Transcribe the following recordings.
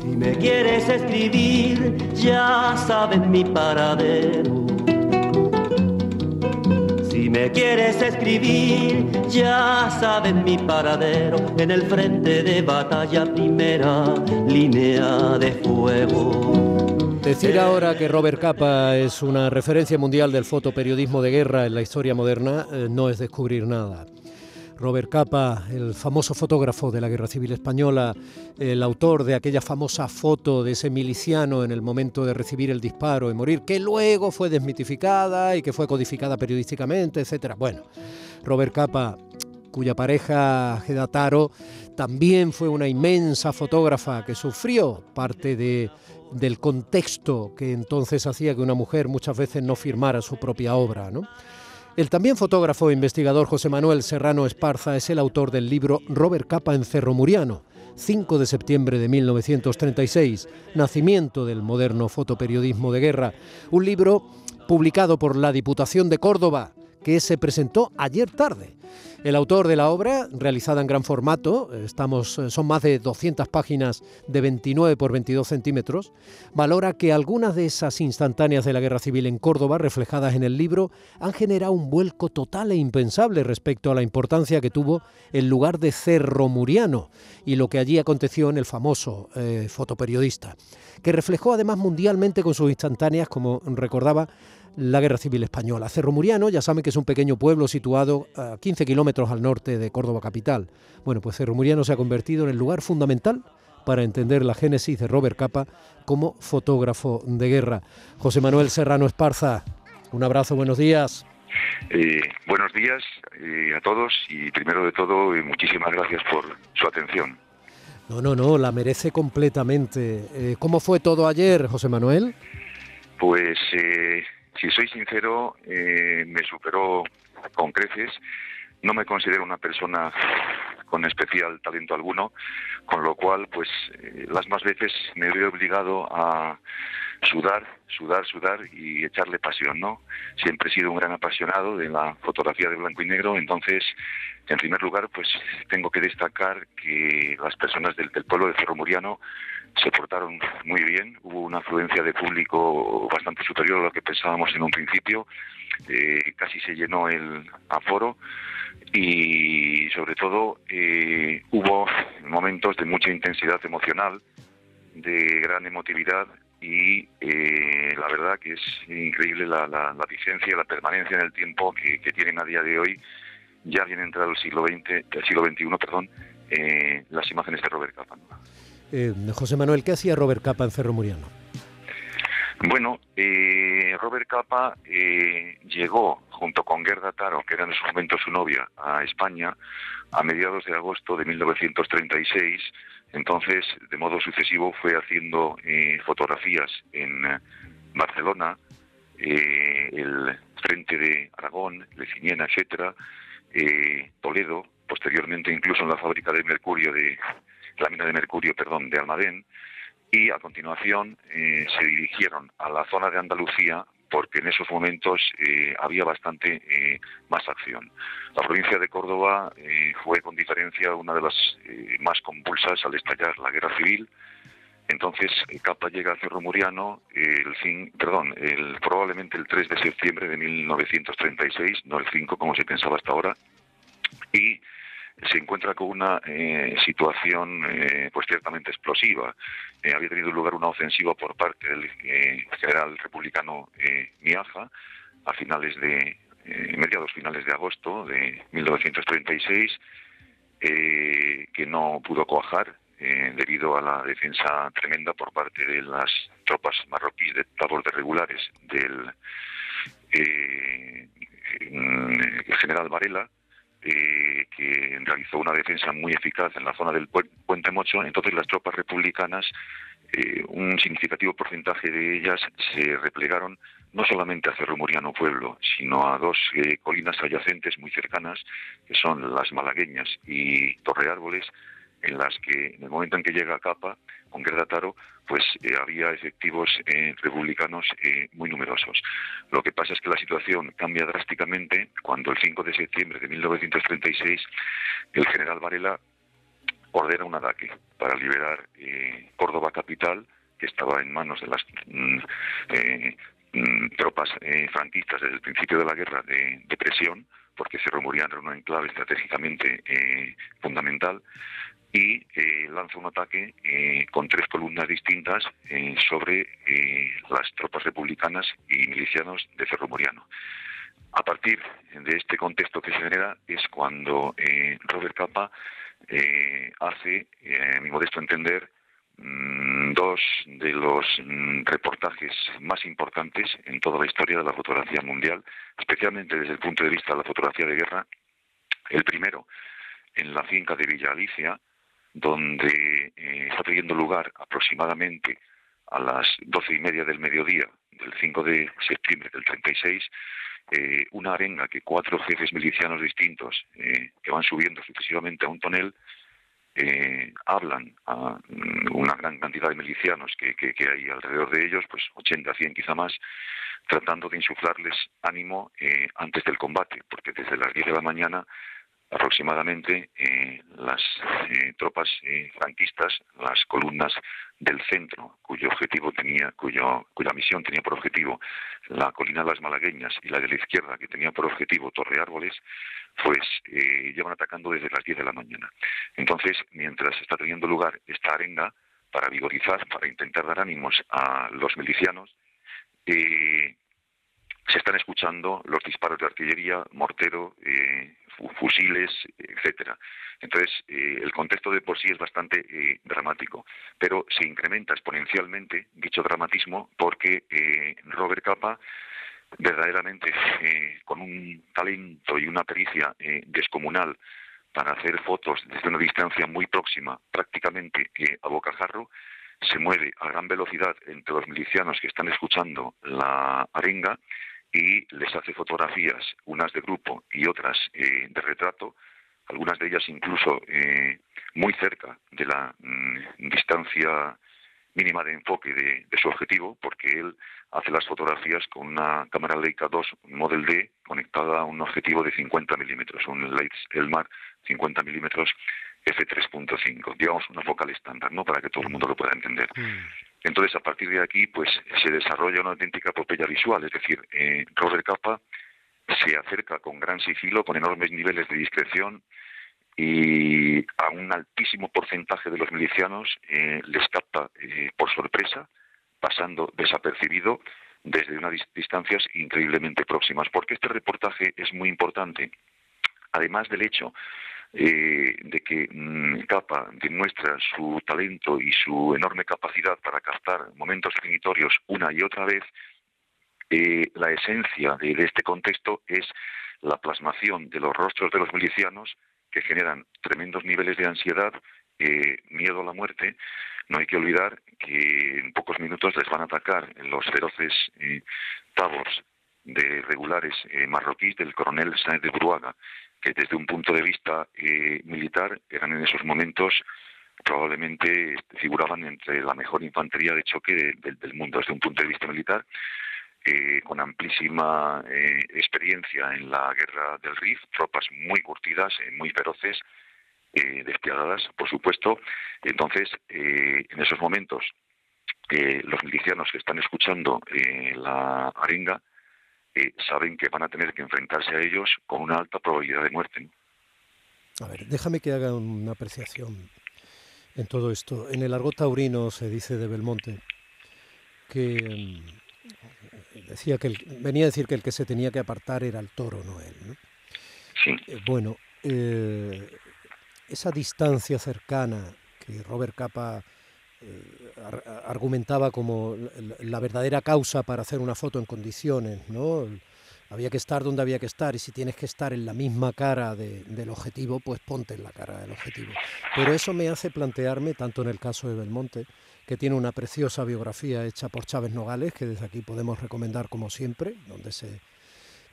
Si me quieres escribir, ya sabes mi paradero. Si me quieres escribir, ya sabes mi paradero en el frente de batalla primera, línea de fuego. Decir ahora que Robert Capa es una referencia mundial del fotoperiodismo de guerra en la historia moderna eh, no es descubrir nada. Robert Capa, el famoso fotógrafo de la Guerra Civil Española, el autor de aquella famosa foto de ese miliciano en el momento de recibir el disparo y morir, que luego fue desmitificada y que fue codificada periodísticamente, etc. Bueno, Robert Capa, cuya pareja Gedataro también fue una inmensa fotógrafa que sufrió parte de, del contexto que entonces hacía que una mujer muchas veces no firmara su propia obra, ¿no? El también fotógrafo e investigador José Manuel Serrano Esparza es el autor del libro Robert Capa en Cerro Muriano, 5 de septiembre de 1936, nacimiento del moderno fotoperiodismo de guerra, un libro publicado por la Diputación de Córdoba, que se presentó ayer tarde. El autor de la obra, realizada en gran formato, estamos, son más de 200 páginas de 29 por 22 centímetros, valora que algunas de esas instantáneas de la guerra civil en Córdoba, reflejadas en el libro, han generado un vuelco total e impensable respecto a la importancia que tuvo el lugar de Cerro Muriano y lo que allí aconteció en el famoso eh, fotoperiodista, que reflejó además mundialmente con sus instantáneas, como recordaba, la Guerra Civil Española. Cerro Muriano, ya saben que es un pequeño pueblo situado a 15 kilómetros al norte de Córdoba capital. Bueno, pues Cerro Muriano se ha convertido en el lugar fundamental para entender la génesis de Robert Capa como fotógrafo de guerra. José Manuel Serrano Esparza, un abrazo, buenos días. Eh, buenos días eh, a todos y primero de todo eh, muchísimas gracias por su atención. No, no, no, la merece completamente. ¿Cómo fue todo ayer, José Manuel? Pues si soy sincero, eh, me superó con creces. No me considero una persona con especial talento alguno, con lo cual, pues, eh, las más veces me veo obligado a sudar, sudar, sudar y echarle pasión, ¿no? Siempre he sido un gran apasionado de la fotografía de blanco y negro, entonces, en primer lugar, pues, tengo que destacar que las personas del, pueblo de Cerro Muriano se portaron muy bien, hubo una afluencia de público bastante superior a lo que pensábamos en un principio, eh, casi se llenó el aforo y sobre todo eh, hubo momentos de mucha intensidad emocional, de gran emotividad y eh, la verdad que es increíble la, la, la, vigencia, la permanencia en el tiempo que, que, tienen a día de hoy, ya bien entrado el siglo XX, el siglo XXI, perdón, las imágenes de Robert Capa. Eh, José Manuel, ¿qué hacía Robert Capa en Cerro Muriano? Bueno, eh, Robert Capa eh, llegó junto con Gerda Taro, que era en ese momento su novia, a España a mediados de agosto de 1936. Entonces, de modo sucesivo, fue haciendo eh, fotografías en Barcelona, eh, el frente de Aragón, Leciniena, etcétera, eh, Toledo, posteriormente incluso en la fábrica de mercurio de la mina de mercurio, perdón, de Almadén, y a continuación eh, se dirigieron a la zona de Andalucía porque en esos momentos eh, había bastante eh, más acción. La provincia de Córdoba eh, fue con diferencia una de las eh, más convulsas al estallar la guerra civil. Entonces Capa llega a Cerro Muriano el fin, perdón, el, probablemente el 3 de septiembre de 1936, no el 5 como se pensaba hasta ahora, y se encuentra con una eh, situación eh, pues ciertamente explosiva. Eh, había tenido lugar una ofensiva por parte del general republicano Miaja a finales de mediados finales de agosto de 1936 que no pudo cuajar debido a la defensa tremenda por parte de las tropas marroquíes de tabor de regulares del general Varela eh, que realizó una defensa muy eficaz en la zona del Puente Mocho, entonces las tropas republicanas, eh, un significativo porcentaje de ellas se replegaron no solamente a Cerro Muriano Pueblo, sino a dos eh, colinas adyacentes muy cercanas, que son las Malagueñas y Torre Árboles, en las que en el momento en que llega Capa, con Gerda Taro, pues eh, había efectivos eh, republicanos eh, muy numerosos. Lo que pasa es que la situación cambia drásticamente cuando el 5 de septiembre de 1936 el general Varela ordena un ataque para liberar Córdoba capital, que estaba en manos de las mm, mm, tropas franquistas desde el principio de la guerra de, presión, porque se Muriano era una enclave estratégicamente fundamental, y eh, lanza un ataque eh, con tres columnas distintas eh, sobre las tropas republicanas y milicianos de Cerro Moriano. A partir de este contexto que se genera es cuando Robert Capa hace, a mi modesto entender, mm, dos de los mm, reportajes más importantes en toda la historia de la fotografía mundial, especialmente desde el punto de vista de la fotografía de guerra. El primero, en la finca de Villa Alicia, donde eh, está teniendo lugar aproximadamente a las doce y media del mediodía del 5 de septiembre del 36 eh, una arenga que cuatro jefes milicianos distintos eh, que van subiendo sucesivamente a un tonel hablan a mm, una gran cantidad de milicianos que, que, hay alrededor de ellos, pues 80, 100 quizá más, tratando de insuflarles ánimo antes del combate, porque desde las 10 de la mañana aproximadamente eh, las eh, tropas eh, franquistas, las columnas del centro, cuyo objetivo tenía, cuyo, cuya misión tenía por objetivo la colina de las Malagueñas y la de la izquierda, que tenía por objetivo Torre Árboles, pues llevan atacando desde las 10 de la mañana. Entonces, mientras está teniendo lugar esta arenga, para vigorizar, para intentar dar ánimos a los milicianos, se están escuchando los disparos de artillería, mortero, eh, fusiles, etcétera. Entonces, eh, el contexto de por sí es bastante eh, dramático, pero se incrementa exponencialmente dicho dramatismo porque Robert Capa verdaderamente con un talento y una pericia descomunal para hacer fotos desde una distancia muy próxima, prácticamente a bocajarro, se mueve a gran velocidad entre los milicianos que están escuchando la arenga y les hace fotografías, unas de grupo y otras eh, de retrato, algunas de ellas incluso eh, muy cerca de la mm, distancia mínima de enfoque de, su objetivo, porque él hace las fotografías con una cámara Leica 2 Model D conectada a un objetivo de 50 milímetros, un Leica Elmar 50 milímetros f3.5, digamos una focal estándar, ¿no? Para que todo el mundo lo pueda entender. Mm. Entonces, a partir de aquí, pues se desarrolla una auténtica epopeya visual, es decir, eh, Robert Capa se acerca con gran sigilo, con enormes niveles de discreción y a un altísimo porcentaje de los milicianos eh, les capta eh, por sorpresa, pasando desapercibido desde unas distancias increíblemente próximas. Porque este reportaje es muy importante, además del hecho eh, de que mm, Capa demuestra su talento y su enorme capacidad para captar momentos definitorios una y otra vez, eh, la esencia de, este contexto es la plasmación de los rostros de los milicianos que generan tremendos niveles de ansiedad, eh, miedo a la muerte. No hay que olvidar que en pocos minutos les van a atacar los feroces tabos de regulares marroquíes del coronel Sáenz de Bruaga que desde un punto de vista eh, militar eran en esos momentos probablemente figuraban entre la mejor infantería de choque del mundo desde un punto de vista militar, eh, con amplísima eh, experiencia en la guerra del Rif, tropas muy curtidas, muy feroces, despiadadas, por supuesto. Entonces, en esos momentos, los milicianos que están escuchando la arenga saben que van a tener que enfrentarse a ellos con una alta probabilidad de muerte. A ver, déjame que haga una apreciación en todo esto. En el argot taurino se dice de Belmonte que mm, decía que venía a decir que el que se tenía que apartar era el toro, no él. Sí. Eh, bueno, eh, esa distancia cercana que Robert Capa eh, argumentaba como la, verdadera causa para hacer una foto en condiciones, ¿no? Había que estar donde había que estar y si tienes que estar en la misma cara del objetivo, pues ponte en la cara del objetivo. Pero eso me hace plantearme, tanto en el caso de Belmonte, que tiene una preciosa biografía hecha por Chávez Nogales, que desde aquí podemos recomendar como siempre, donde se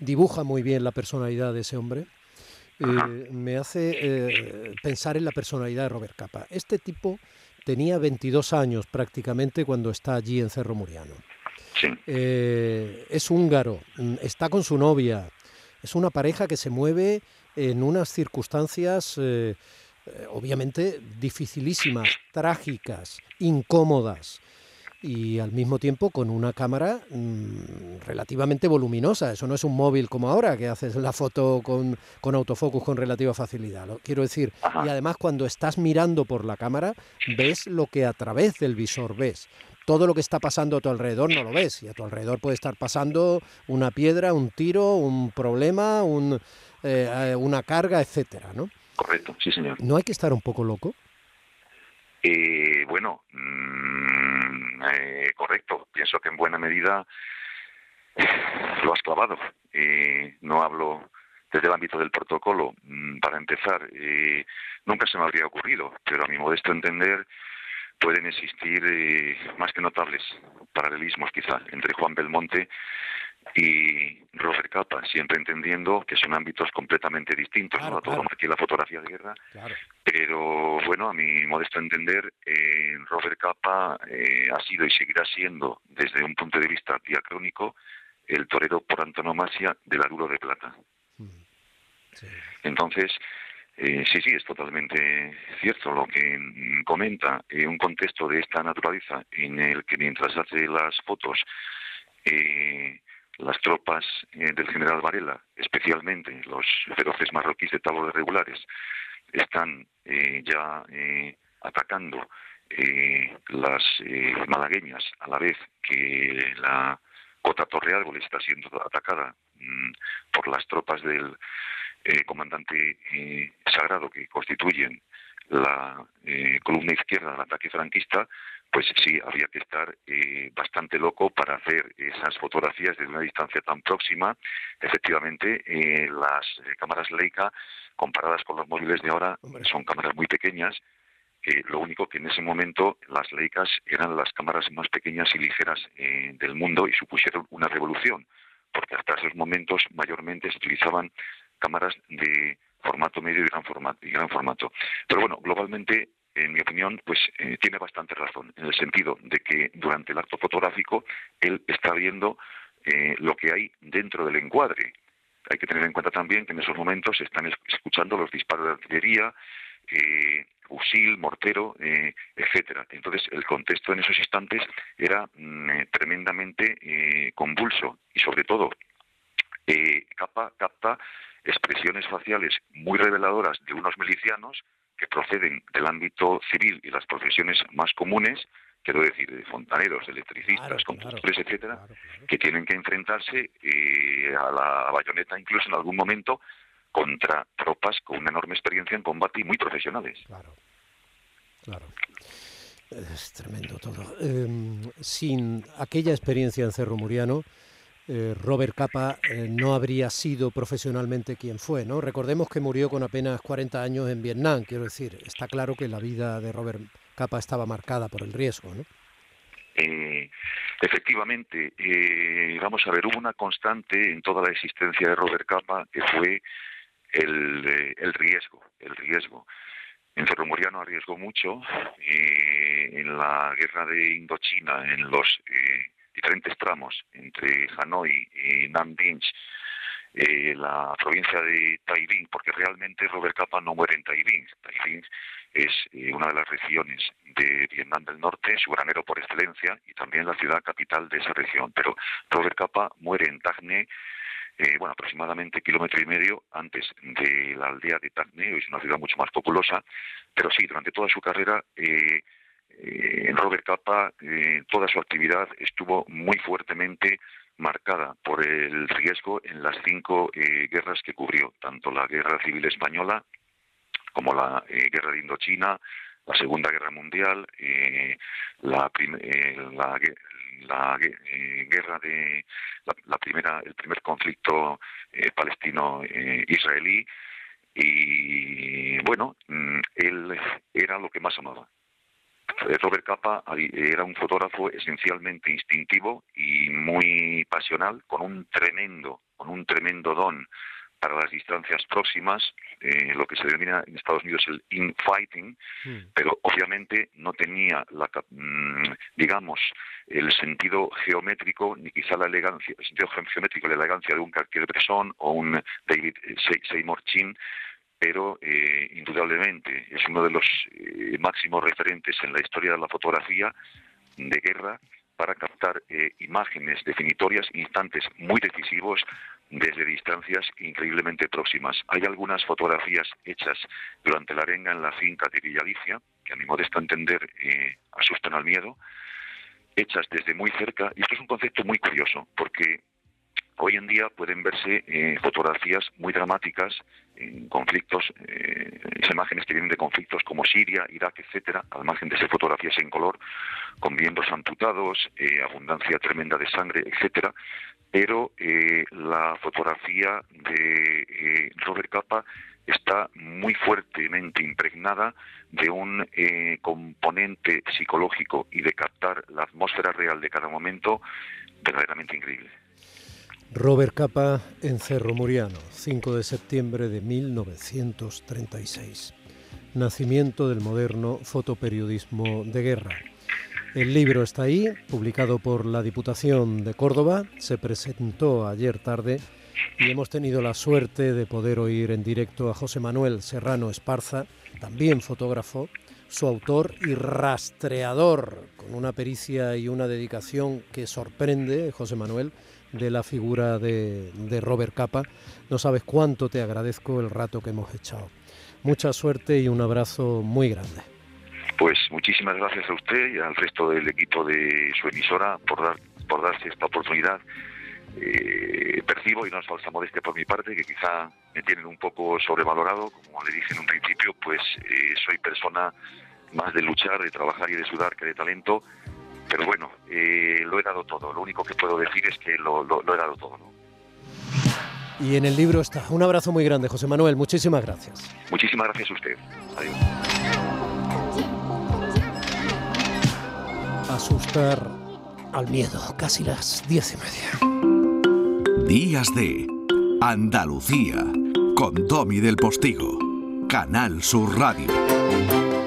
dibuja muy bien la personalidad de ese hombre, eh, me hace eh, pensar en la personalidad de Robert Capa. Este tipo tenía 22 años prácticamente cuando está allí en Cerro Muriano. Eh, es húngaro, mm, está con su novia, es una pareja que se mueve en unas circunstancias obviamente dificilísimas, trágicas, incómodas y al mismo tiempo con una cámara mm, relativamente voluminosa. Eso no es un móvil como ahora, que haces la foto con, con autofocus con relativa facilidad. Lo quiero decir, y además cuando estás mirando por la cámara, ves lo que a través del visor ves. Todo lo que está pasando a tu alrededor no lo ves, y a tu alrededor puede estar pasando una piedra, un tiro, un problema, un, eh, una carga, etcétera, ¿no? Correcto, sí, señor. ¿No hay que estar un poco loco? Eh, bueno, mm, eh, correcto. Pienso que en buena medida lo has clavado. Eh, no hablo desde el ámbito del protocolo. Mm, para empezar, nunca se me habría ocurrido, pero a mi modesto entender pueden existir más que notables paralelismos quizá entre Juan Belmonte y Robert Capa, siempre entendiendo que son ámbitos completamente distintos, no todo aquí la fotografía de guerra, pero bueno, a mi modesto entender, eh, Robert Capa eh, ha sido y seguirá siendo, desde un punto de vista diacrónico, el torero por antonomasia del Duro de Plata. Mm. Entonces, eh, sí, sí, es totalmente cierto lo que comenta. En un contexto de esta naturaleza en el que mientras hace las fotos eh, las tropas eh, del general Varela, especialmente los feroces marroquíes de tablas regulares, están eh, ya eh, atacando las malagueñas a la vez que la cota Torre Árbol está siendo atacada mm, por las tropas del comandante sagrado que constituyen la columna izquierda del ataque franquista, pues sí, habría que estar eh, bastante loco para hacer esas fotografías desde una distancia tan próxima. Efectivamente, eh, las eh, cámaras Leica, comparadas con los móviles de ahora, son cámaras muy pequeñas, que lo único que en ese momento las Leicas eran las cámaras más pequeñas y ligeras del mundo y supusieron una revolución, porque hasta esos momentos mayormente se utilizaban cámaras de formato medio y gran formato. Y gran formato. Pero bueno, globalmente en mi opinión, pues eh, tiene bastante razón, en el sentido de que durante el acto fotográfico él está viendo eh, lo que hay dentro del encuadre. Hay que tener en cuenta también que en esos momentos se están escuchando los disparos de artillería, eh, fusil, mortero, etcétera. Entonces, el contexto en esos instantes era mm, tremendamente convulso y, sobre todo, capa, capta expresiones faciales muy reveladoras de unos milicianos que proceden del ámbito civil y las profesiones más comunes, quiero decir, de fontaneros, electricistas, constructores, etcétera, que tienen que enfrentarse eh, a la bayoneta incluso en algún momento contra tropas con una enorme experiencia en combate y muy profesionales. Claro, claro. Es tremendo todo. Em, sin aquella experiencia en Cerro Muriano, eh, Robert Capa eh, no habría sido profesionalmente quien fue, ¿no? Recordemos que murió con apenas 40 años en Vietnam, quiero decir, está claro que la vida de Robert Capa estaba marcada por el riesgo, ¿no? Eh, efectivamente, vamos a ver, hubo una constante en toda la existencia de Robert Capa que fue el, riesgo, el riesgo. En arriesgó mucho, en la guerra de Indochina, en los diferentes tramos entre Hanoi y Nam Dinh, eh, la provincia de Tai porque realmente Robert Capa no muere en Tai Binh. Tai es eh, una de las regiones de Vietnam del Norte, su granero por excelencia, y también la ciudad capital de esa región. Pero Robert Capa muere en Tagne, eh, bueno, aproximadamente kilómetro y medio antes de la aldea de Tagne, es una ciudad mucho más populosa, pero sí, durante toda su carrera eh, eh, Robert Capa, eh, toda su actividad estuvo muy fuertemente marcada por el riesgo en las cinco eh, guerras que cubrió, tanto la Guerra Civil Española como la Guerra de Indochina, la Segunda Guerra Mundial, la, la, guerra de la, primera, el primer conflicto palestino-israelí y bueno, mm, él era lo que más amaba, eh, Robert Capa era un fotógrafo esencialmente instintivo y muy pasional, con un tremendo, con un tremendo don para las distancias próximas, eh, lo que se denomina en Estados Unidos el infighting, hmm. pero obviamente no tenía, la, mm, digamos, el sentido geométrico, ni quizá la elegancia, el sentido geométrico, la elegancia de un Cartier-Bresson o un David Seymour Chin, pero eh, indudablemente es uno de los eh, máximos referentes en la historia de la fotografía de guerra para captar eh, imágenes definitorias, instantes muy decisivos desde distancias increíblemente próximas. Hay algunas fotografías hechas durante la arenga en la finca de Villalicia, que a mi modesto entender asustan al miedo, hechas desde muy cerca, y esto es un concepto muy curioso, porque Hoy en día pueden verse eh, fotografías muy dramáticas en conflictos, eh, imágenes que vienen de conflictos como Siria, Irak, etcétera, al margen de ser fotografías en color, con miembros amputados, eh, abundancia tremenda de sangre, etcétera. Pero la fotografía de Robert Capa está muy fuertemente impregnada de un componente psicológico y de captar la atmósfera real de cada momento verdaderamente increíble. Robert Capa en Cerro Muriano, 5 de septiembre de 1936. Nacimiento del moderno fotoperiodismo de guerra. El libro está ahí, publicado por la Diputación de Córdoba, se presentó ayer tarde y hemos tenido la suerte de poder oír en directo a José Manuel Serrano Esparza, también fotógrafo, su autor y rastreador, con una pericia y una dedicación que sorprende, José Manuel, de la figura de, Robert Capa. No sabes cuánto te agradezco el rato que hemos echado. Mucha suerte y un abrazo muy grande. Pues muchísimas gracias a usted y al resto del equipo de su emisora por, dar, por darse esta oportunidad. Eh, percibo, y no es falsa modestia por mi parte, que quizá me tienen un poco sobrevalorado. Como le dije en un principio, pues eh, soy persona más de luchar, de trabajar y de sudar que de talento pero bueno, eh, lo he dado todo. Lo único que puedo decir es que lo, he dado todo. Y en el libro está. Un abrazo muy grande, José Manuel. Muchísimas gracias. Muchísimas gracias a usted. Adiós. Asustar al miedo. Casi las diez y media. Días de Andalucía con Domi del Postigo. Canal Sur Radio.